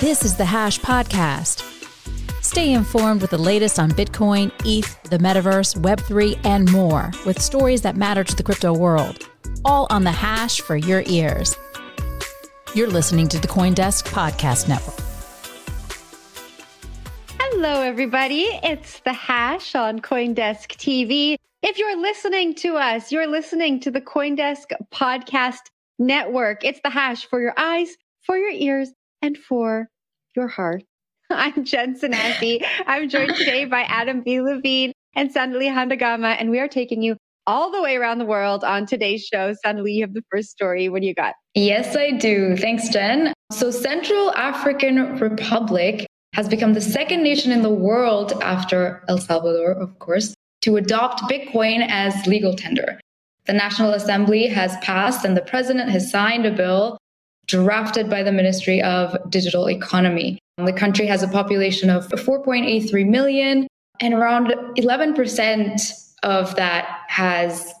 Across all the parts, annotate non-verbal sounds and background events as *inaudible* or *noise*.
This is the Hash Podcast. Stay informed with the latest on Bitcoin, ETH, the metaverse, Web3, and more with stories that matter to the crypto world. All on the Hash for your ears. You're listening to the Coindesk Podcast Network. Hello, everybody. It's the hash on Coindesk TV. If you're listening to us, you're listening to the Coindesk Podcast Network. It's the hash for your eyes, for your ears, and for your heart. *laughs* I'm Jen Sanasie. I'm joined today by Adam B. Levine and Sandali Handagama, and we are taking you all the way around the world on today's show. Sandali, you have the first story. What do you got? Yes, I do. Thanks, Jen. So, Central African Republic has become the second nation in the world after El Salvador, of course, to adopt Bitcoin as legal tender. The National Assembly has passed and the president has signed a bill drafted by the Ministry of Digital Economy. The country has a population of 4.83 million, and around 11% of that has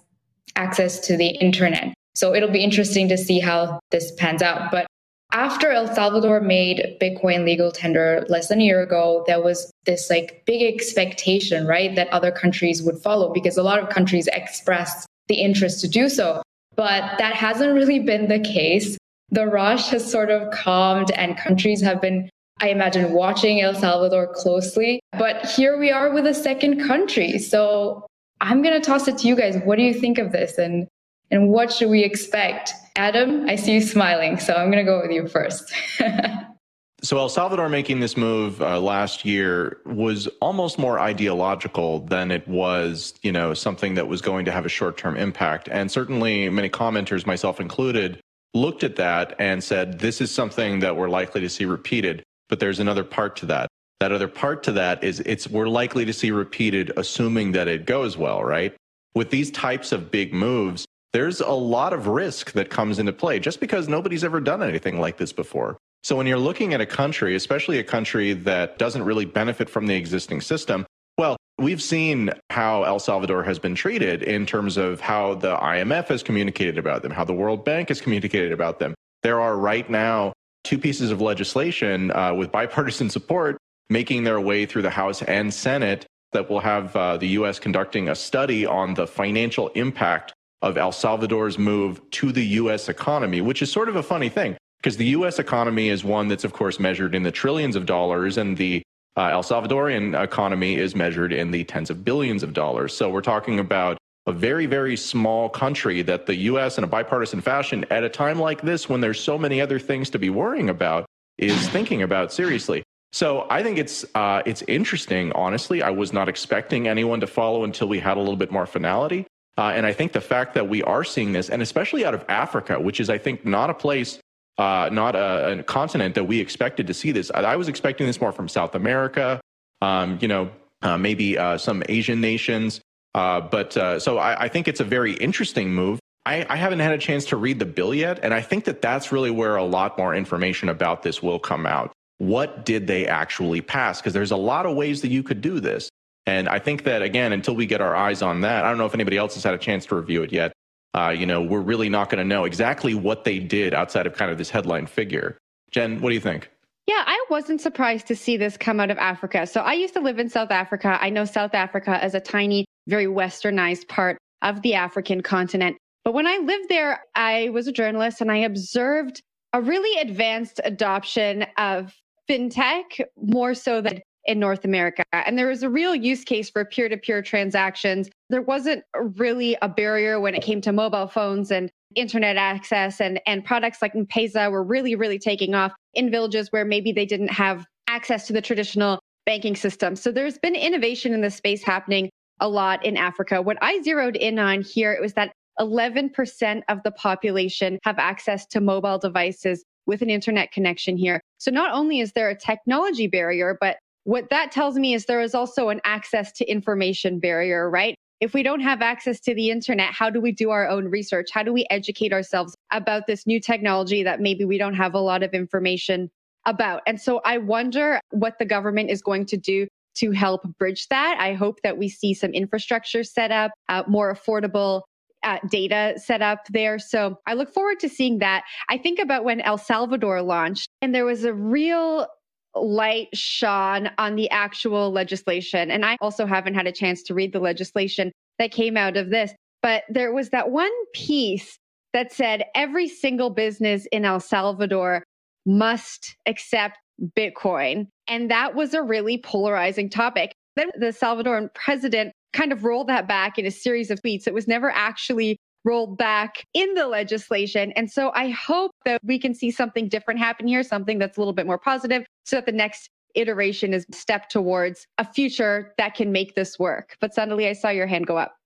access to the internet. So it'll be interesting to see how this pans out. But after El Salvador made Bitcoin legal tender less than a year ago, there was this like big expectation, right, that other countries would follow because a lot of countries expressed the interest to do so. But that hasn't really been the case. The rush has sort of calmed and countries have been, I imagine, watching El Salvador closely. But here we are with a second country. So I'm going to toss it to you guys. What do you think of this? And and what should we expect? Adam, I see you smiling, so I'm going to go with you first. *laughs* so El Salvador making this move uh, last year was almost more ideological than it was, you know, something that was going to have a short-term impact. And certainly many commenters, myself included, looked at that and said, this is something that we're likely to see repeated. But there's another part to that. That other part to that is it's we're likely to see repeated, assuming that it goes well, right? With these types of big moves, there's a lot of risk that comes into play just because nobody's ever done anything like this before. So when you're looking at a country, especially a country that doesn't really benefit from the existing system, well, we've seen how El Salvador has been treated in terms of how the IMF has communicated about them, how the World Bank has communicated about them. There are right now two pieces of legislation uh, with bipartisan *laughs* support making their way through the House and Senate that will have uh, the U.S. conducting a study on the financial impact of El Salvador's move to the US economy, which is sort of a funny thing because the US economy is one that's, of course, measured in the trillions of dollars, and the uh, El Salvadorian economy is measured in the tens of billions of dollars. So we're talking about a very, very small country that the US, in a bipartisan fashion, at a time like this, when there's so many other things to be worrying about, is thinking about seriously. So I think it's uh, it's interesting. Honestly, I was not expecting anyone to follow until we had a little bit more finality. Uh, and I think the fact that we are seeing this, and especially out of Africa, which is, I think, not a place, uh, not a, a, continent that we expected to see this. I, I was expecting this more from South America, um, you know, uh, maybe uh, some Asian nations. Uh, but uh, so I, I, think it's a very interesting move. I, I haven't had a chance to read the bill yet. And I think that that's really where a lot more information about this will come out. What did they actually pass? Because there's a lot of ways that you could do this. And I think that, again, until we get our eyes on that, I don't know if anybody else has had a chance to review it yet. Uh, you know, we're really not going to know exactly what they did outside of kind of this headline figure. Jen, what do you think? Yeah, I wasn't surprised to see this come out of Africa. So I used to live in South Africa. I know South Africa as a tiny, very westernized part of the African continent. But when I lived there, I was a journalist and I observed a really advanced adoption of fintech more so than in North America. And there was a real use case for peer to peer transactions. There wasn't really a barrier when it came to mobile phones and internet access and, and products like M-Pesa were really, really taking off in villages where maybe they didn't have access to the traditional banking system. So there's been innovation in this space happening a lot in Africa. What I zeroed in on here, it was that 11% of the population have access to mobile devices with an internet connection here. So not only is there a technology barrier, but what that tells me is there is also an access to information barrier, right? If we don't have access to the internet, how do we do our own research? How do we educate ourselves about this new technology that maybe we don't have a lot of information about? And so I wonder what the government is going to do to help bridge that. I hope that we see some infrastructure set up, uh, more affordable uh, data set up there. So I look forward to seeing that. I think about when El Salvador launched and there was a real light shone on the actual legislation. And I also haven't had a chance to read the legislation that came out of this, but there was that one piece that said every single business in El Salvador must accept Bitcoin. And that was a really polarizing topic. Then the Salvadoran president kind of rolled that back in a series of tweets. It was never actually rolled back in the legislation. And so I hope that we can see something different happen here, something that's a little bit more positive so that the next iteration is step towards a future that can make this work. But Sandali I saw your hand go up.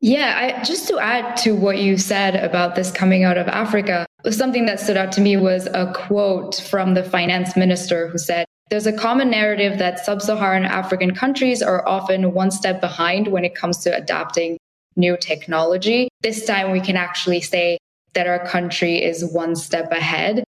Yeah, I, just to add to what you said about this coming out of Africa, something that stood out to me was a quote from the finance minister who said, there's a common narrative that sub Saharan African countries are often one step behind when it comes to adapting new technology. This time we can actually say that our country is one step ahead.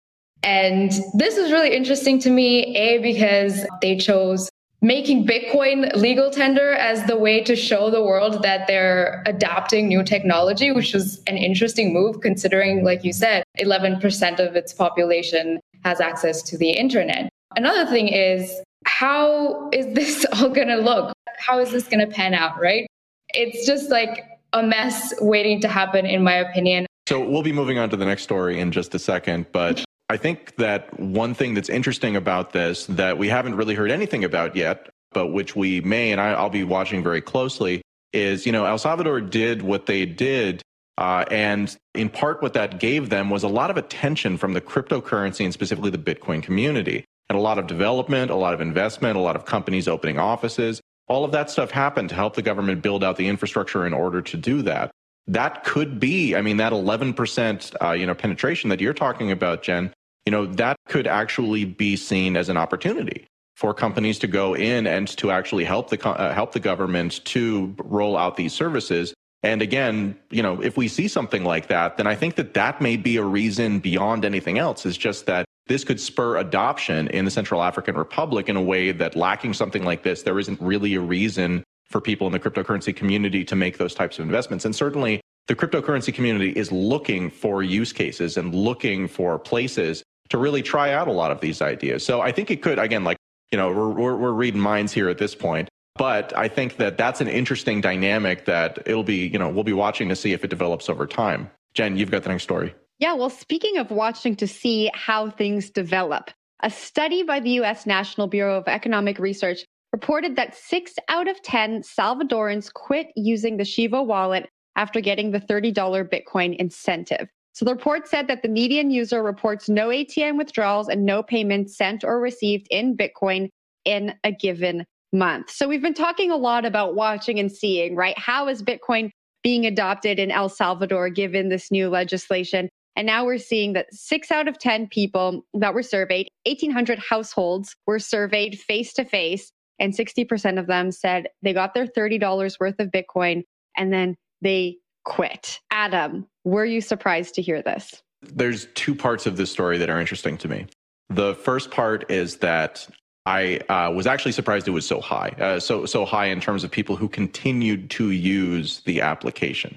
And this is really interesting to me, A, because they chose making Bitcoin legal tender as the way to show the world that they're adopting new technology, which was an interesting move considering, like you said, 11% of its population has access to the internet. Another thing is, how is this *laughs* all going to look? How is this going to pan out, right? It's just like a mess waiting to happen, in my opinion. So we'll be moving on to the next story in just a second, but I think that one thing that's interesting about this that we haven't really heard anything about yet, but which we may, and I, will be watching very closely, is you know El Salvador did what they did, uh, and in part what that gave them was a lot of attention from the cryptocurrency and specifically the Bitcoin community, and a lot of development, a lot of investment, a lot of companies opening offices. All of that stuff happened to help the government build out the infrastructure in order to do that. That could be, I mean, that 11% uh, you know penetration that you're talking about, Jen. You know, that could actually be seen as an opportunity for companies to go in and to actually help the uh, help the government to roll out these services. And again, you know, if we see something like that, then I think that that may be a reason beyond anything else. Is just that this could spur adoption in the Central African Republic in a way that lacking something like this, there isn't really a reason for people in the cryptocurrency community to make those types of investments. And certainly the cryptocurrency community is looking for use cases and looking for places to really try out a lot of these ideas. So I think it could, again, like, you know, we're, we're, we're reading minds here at this point. But I think that that's an interesting dynamic that it'll be, you know, we'll be watching to see if it develops over time. Jen, you've got the next story. Yeah, well, speaking of watching to see how things develop, a study by the US National Bureau of Economic Research reported that six out of 10 Salvadorans quit using the Chivo wallet after getting the $30 Bitcoin incentive. So the report said that the median user reports no ATM withdrawals and no payments sent or received in Bitcoin in a given month. So we've been talking a lot about watching and seeing, right? How is Bitcoin being adopted in El Salvador given this new legislation? And now we're seeing that six out of 10 people that were surveyed, 1,800 households were surveyed face to face, and 60% of them said they got their $30 worth of Bitcoin and then they quit. Adam, were you surprised to hear this? There's two parts of this story that are interesting to me. The first part is that I uh, was actually surprised it was so high, uh, so so high in terms of people who continued to use the application.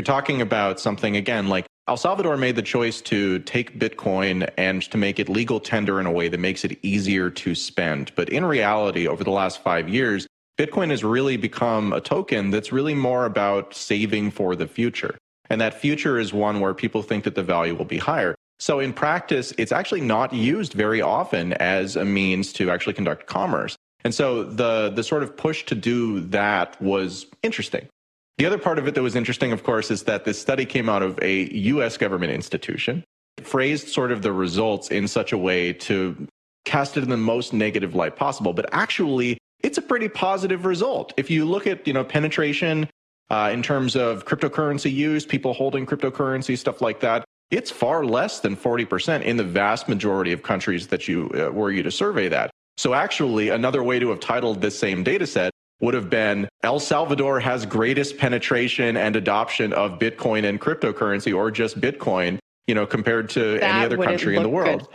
You're talking about something again like El Salvador made the choice to take Bitcoin and to make it legal tender in a way that makes it easier to spend. But in reality, over the last five years, Bitcoin has really become a token that's really more about saving for the future. And that future is one where people think that the value will be higher. So in practice, it's actually not used very often as a means to actually conduct commerce. And so the the sort of push to do that was interesting. The other part of it that was interesting, of course, is that this study came out of a US government institution. It phrased sort of the results in such a way to cast it in the most negative light possible. But actually, it's a pretty positive result. If you look at, you know, penetration uh, in terms of cryptocurrency use, people holding cryptocurrency, stuff like that, it's far less than 40% in the vast majority of countries that you uh, were you to survey that. So actually, another way to have titled this same data set would have been El Salvador has greatest penetration and adoption of Bitcoin and cryptocurrency or just Bitcoin, you know, compared to that any other country in the world. the.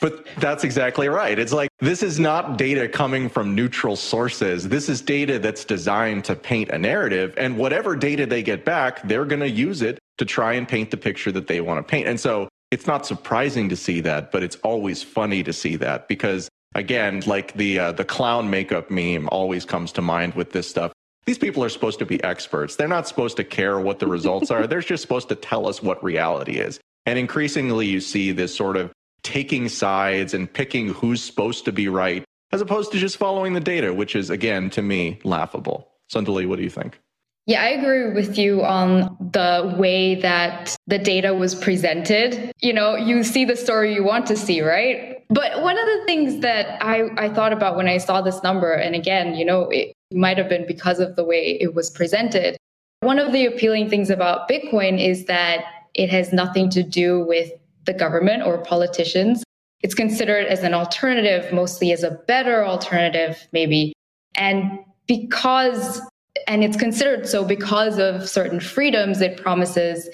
But that's exactly right. It's like this is not data coming from neutral sources. This is data that's designed to paint a narrative and whatever data they get back, they're going to use it to try and paint the picture that they want to paint. And so it's not surprising to see that, but it's always funny to see that because again, like the uh, the clown makeup meme always comes to mind with this stuff. These people are supposed to be experts. They're not supposed to care what the results are. They're just supposed to tell us what reality is. And increasingly, you see this sort of taking sides and picking who's supposed to be right, as opposed to just following the data, which is, again, to me, laughable. Sandali, what do you think? Yeah, I agree with you on the way that the data was presented. You know, you see the story you want to see, right? But one of the things that I, I thought about when I saw this number, and again, you know, it might have been because of the way it was presented. One of the appealing things about Bitcoin is that it has nothing to do with the government or politicians. It's considered as an alternative, mostly as a better alternative, maybe. And because and it's considered so because of certain freedoms it promises.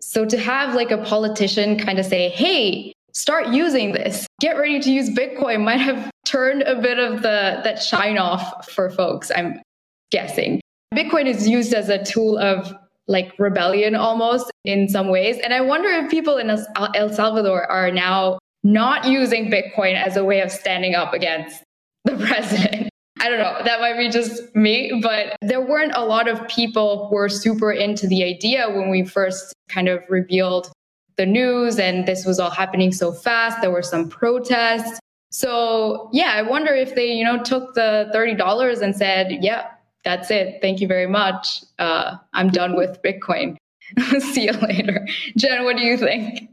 So to have like a politician kind of say, hey, start using this, get ready to use Bitcoin *laughs* might have turned a bit of the that shine off for folks, I'm guessing. Bitcoin is used as a tool of like rebellion almost in some ways. And I wonder if people in El Salvador are now not using Bitcoin as a way of standing up against the *laughs* president. I don't know, that might be just me, but there weren't a lot of people who were super into the idea when we first kind of revealed the news and this was all happening so fast. There were some protests. So, yeah, I wonder if they, you know, took the $30 and said, yeah, that's it. Thank you very much. Uh, I'm done with Bitcoin. *laughs* See you later. Jen, what do you think?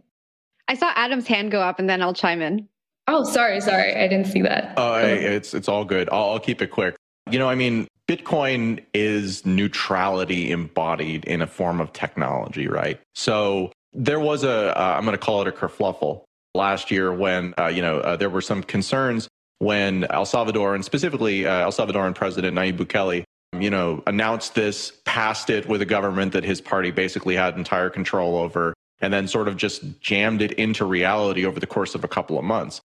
I saw Adam's hand go up and then I'll chime in. Oh, sorry, sorry, I didn't see that. Oh, it's it's all good. I'll, I'll keep it quick. You know, I mean, Bitcoin is neutrality embodied in a form of technology, right? So there was a, uh, I'm going to call it a kerfluffle last year when, uh, you know, uh, there were some concerns when El Salvador and specifically uh, El Salvadoran President Nayib Bukele, you know, announced this, passed it with a government that his party basically had entire control over, and then sort of just jammed it into reality over the course of a couple of months.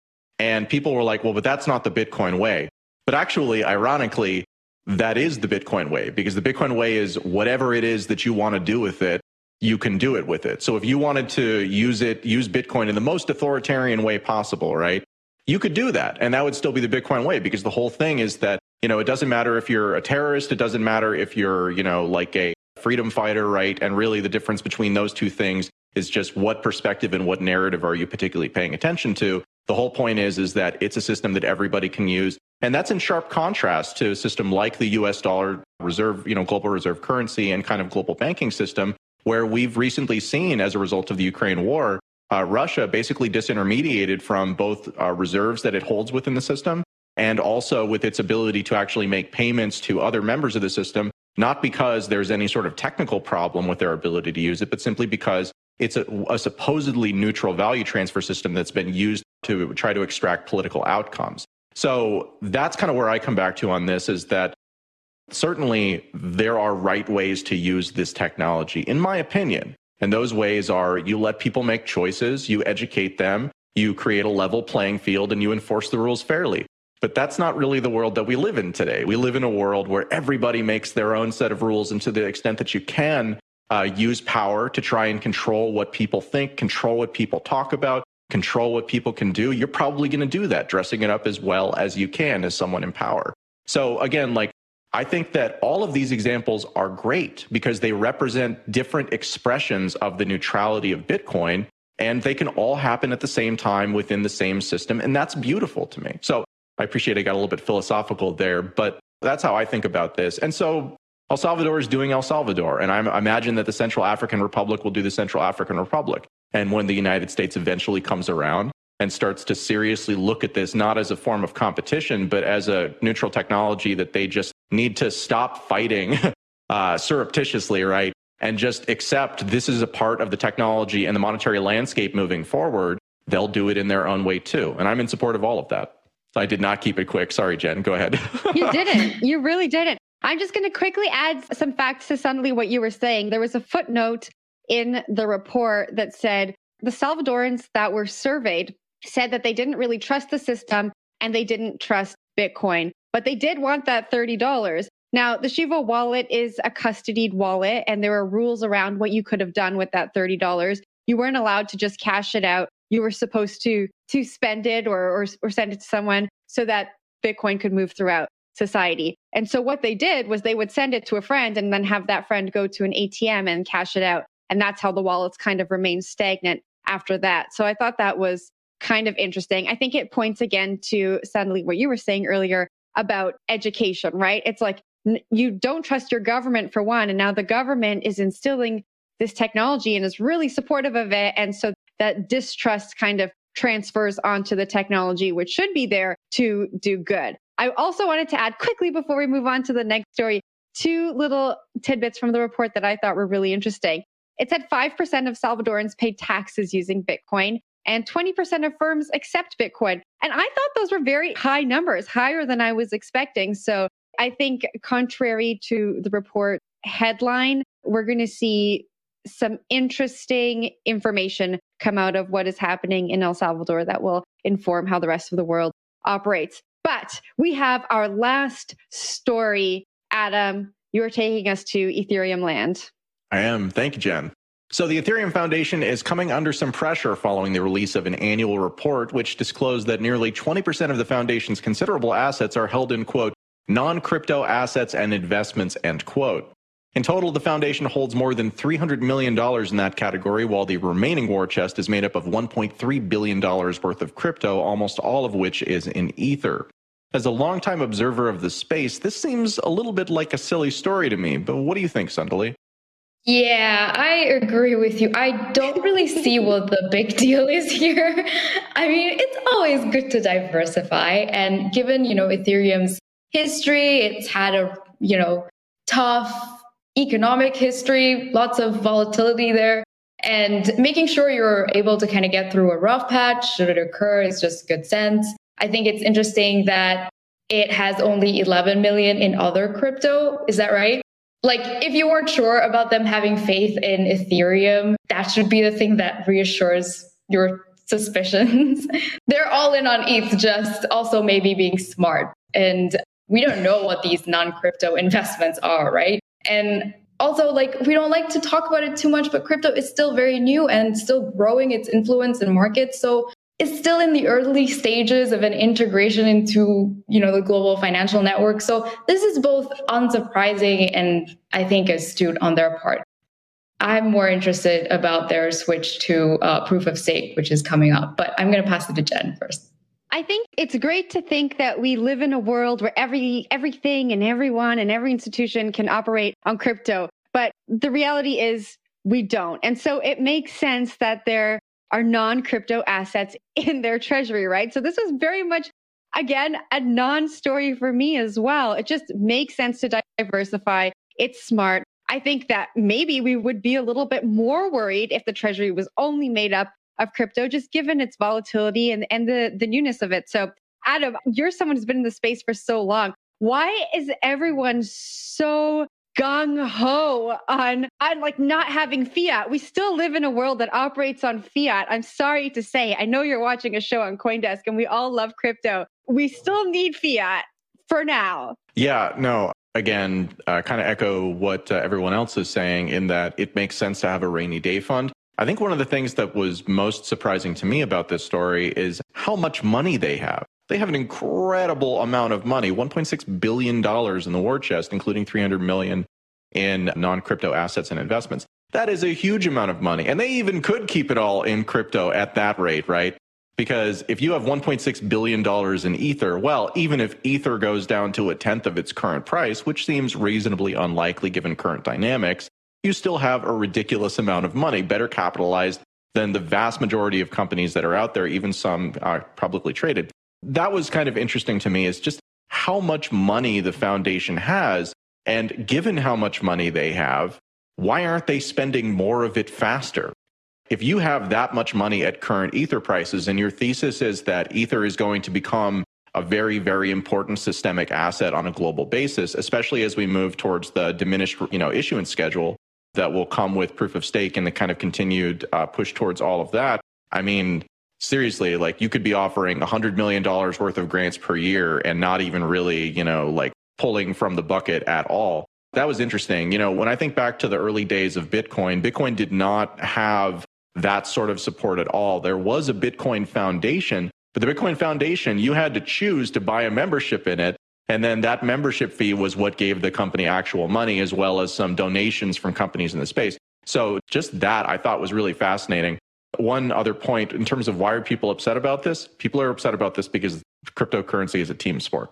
And people were like, well, but that's not the Bitcoin way. But actually, ironically, that is the Bitcoin way because the Bitcoin way is whatever it is that you want to do with it, you can do it with it. So if you wanted to use it, use Bitcoin in the most authoritarian way possible, right? You could do that. And that would still be the Bitcoin way because the whole thing is that, you know, it doesn't matter if you're a terrorist. It doesn't matter if you're, you know, like a freedom fighter, right? And really the difference between those two things is just what perspective and what narrative are you particularly paying attention to? The whole point is, is that it's a system that everybody can use. And that's in sharp contrast to a system like the US dollar reserve, you know, global reserve currency and kind of global banking system, where we've recently seen as a result of the Ukraine war, uh, Russia basically disintermediated from both uh, reserves that it holds within the system and also with its ability to actually make payments to other members of the system, not because there's any sort of technical problem with their ability to use it, but simply because it's a, a, supposedly neutral value transfer system that's been used to try to extract political outcomes. So that's kind of where I come back to on this is that certainly there are right ways to use this technology, in my opinion. And those ways are you let people make choices, you educate them, you create a level playing field, and you enforce the rules fairly. But that's not really the world that we live in today. We live in a world where everybody makes their own set of rules. And to the extent that you can, uh, use power to try and control what people think, control what people talk about, control what people can do, you're probably going to do that, dressing it up as well as you can as someone in power. So again, like I think that all of these examples are great because they represent different expressions of the neutrality of Bitcoin and they can all happen at the same time within the same system. And that's beautiful to me. So I appreciate I got a little bit philosophical there, but that's how I think about this. And so El Salvador is doing El Salvador. And I imagine that the Central African Republic will do the Central African Republic. And when the United States eventually comes around, and starts to seriously look at this not as a form of competition, but as a neutral technology that they just need to stop fighting *laughs* uh, surreptitiously, right? And just accept this is a part of the technology and the monetary landscape moving forward. They'll do it in their own way too. And I'm in support of all of that. I did not keep it quick. Sorry, Jen. Go ahead. *laughs* you didn't. You really didn't. I'm just going to quickly add some facts to Sandali what you were saying. There was a footnote in the report that said the Salvadorans that were surveyed said that they didn't really trust the system and they didn't trust Bitcoin, but they did want that $30. Now, the Chivo wallet is a custodied wallet, and there are rules around what you could have done with that $30. You weren't allowed to just cash it out. You were supposed to to spend it or, or, or send it to someone so that Bitcoin could move throughout society. And so what they did was they would send it to a friend and then have that friend go to an ATM and cash it out. And that's how the wallets kind of remained stagnant after that. So I thought that was kind of interesting. I think it points again to Sandali what you were saying earlier about education, right? It's like you don't trust your government for one. And now the government is instilling this technology and is really supportive of it. And so that distrust kind of transfers onto the technology, which should be there to do good. I also wanted to add quickly before we move on to the next story, two little tidbits from the report that I thought were really interesting. It said 5% of Salvadorans pay taxes using Bitcoin and 20% of firms accept Bitcoin. And I thought those were very high numbers, higher than I was expecting. So I think, contrary to the report headline, we're going to see some interesting information come out of what is happening in El Salvador that will inform how the rest of the world operates. But we have our last story. Adam, you're taking us to Ethereum land. I am. Thank you, Jen. So, the Ethereum Foundation is coming under some pressure following the release of an annual report, which disclosed that nearly 20% of the foundation's considerable assets are held in, quote, non crypto assets and investments, end quote. In total, the foundation holds more than $300 million in that category, while the remaining war chest is made up of $1.3 billion worth of crypto, almost all of which is in Ether. As a longtime observer of the space, this seems a little bit like a silly story to me, but what do you think, Sandali? Yeah, I agree with you. I don't really see what the big *laughs* deal is here. I mean, it's always good to diversify. And given, you know, Ethereum's history, it's had a, you know, tough economic history, lots of volatility there. And making sure you're able to kind of get through a rough patch should it occur is just good sense. I think it's interesting that it has only 11 million in other crypto. Is that right? Like if you weren't sure about them having faith in Ethereum, that should be the thing that reassures your suspicions. *laughs* They're all in on ETH, just also maybe being smart. And we don't know what these non crypto investments are, right? And also, like, we don't like to talk about it too much, but crypto is still very new and still growing its influence in markets. So is still in the early stages of an integration into you know the global financial network so this is both unsurprising and i think astute on their part i'm more interested about their switch to uh, proof of stake which is coming up but i'm going to pass it to jen first I think it's great to think that we live in a world where every everything and everyone and every institution can operate on crypto. But the reality is we don't. And so it makes sense that there are non crypto assets *laughs* in their treasury, right? So this is very much, again, a non story for me as well. It just makes sense to diversify. It's smart. I think that maybe we would be a little bit more worried if the treasury was only made up of crypto, just given its volatility and, and the, the newness of it. So, Adam, you're someone who's been in the space for so long. Why is everyone so gung ho on, on like not having fiat. We still live in a world that operates on fiat. I'm sorry to say, I know you're watching a show on Coindesk and we all love crypto. We still need fiat for now. Yeah, no, again, uh, kind of echo what uh, everyone else is saying in that it makes sense to have a rainy day fund. I think one of the things that was most surprising to me about this story is how much money they have. They have an incredible amount of money, 1.6 billion dollars in the war chest, including 300 million in non-crypto assets and investments. That is a huge amount of money. And they even could keep it all in crypto at that rate, right? Because if you have $1.6 billion in Ether, well, even if Ether goes down to a tenth of its current price, which seems reasonably unlikely given current dynamics, you still have a ridiculous amount of money, better capitalized than the vast majority of companies that are out there, even some are publicly traded. That was kind of interesting to me is just how much money the foundation has. And given how much money they have, why aren't they spending more of it faster? If you have that much money at current Ether prices and your thesis is that Ether is going to become a very, very important systemic asset on a global basis, especially as we move towards the diminished you know, issuance schedule that will come with proof of stake and the kind of continued uh, push towards all of that. I mean, seriously, like you could be offering $100 million worth of grants per year and not even really, you know, like pulling from the bucket at all. That was interesting. You know, when I think back to the early days of Bitcoin, Bitcoin did not have that sort of support at all. There was a Bitcoin Foundation, but the Bitcoin Foundation, you had to choose to buy a membership in it. And then that membership fee was what gave the company actual money, as well as some donations from companies in the space. So just that I thought was really fascinating. One other point in terms of why are people upset about this? People are upset about this because cryptocurrency is a team sport.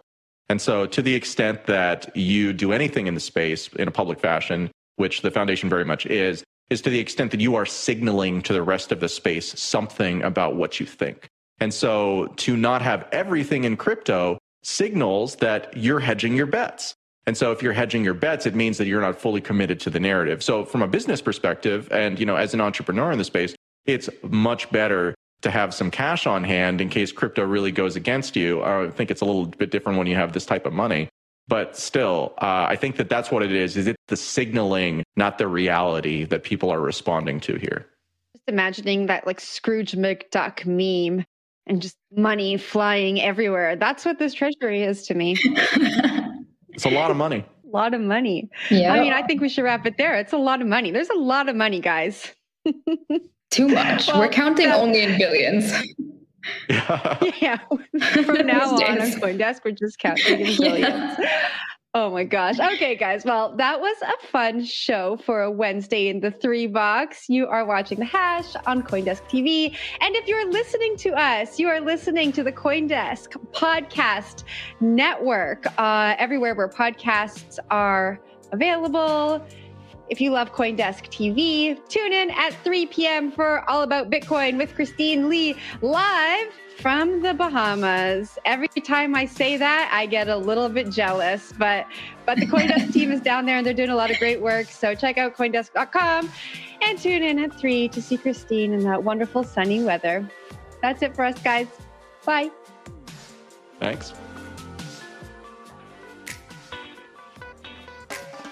And so to the extent that you do anything in the space in a public fashion, which the foundation very much is, is to the extent that you are signaling to the rest of the space something about what you think. And so to not have everything in crypto signals that you're hedging your bets. And so if you're hedging your bets, it means that you're not fully committed to the narrative. So from a business perspective, and you know, as an entrepreneur in the space, it's much better to have some cash on hand in case crypto really goes against you. I think it's a little bit different when you have this type of money. But still, uh, I think that that's what it is. Is it the signaling, not the reality that people are responding to here? Just imagining that like Scrooge McDuck meme and just money flying everywhere. That's what this treasury is to me. *laughs* it's a lot of money. *laughs* a lot of money. Yeah. I mean, I think we should wrap it there. It's a lot of money. There's a lot of money, guys. *laughs* Too much. well, We're counting only in billions. *laughs* Yeah. yeah. *laughs* From now on on CoinDesk, we're just counting in *laughs* billions. Yeah. Oh my gosh. Okay, guys. Well, that was a fun show for a Wednesday in the three box. You are watching The Hash on Coindesk TV. And if you're listening to us, you are listening to the Coindesk Podcast Network, uh, everywhere where podcasts are available. If you love Coindesk TV, tune in at 3 p.m. for All About Bitcoin with Christine Lee live from the Bahamas. Every time I say that, I get a little bit jealous, but but the Coindesk *laughs* team is down there and they're doing a lot of great work. So check out coindesk.com and tune in at 3 to see Christine in that wonderful sunny weather. That's it for us guys. Bye. Thanks.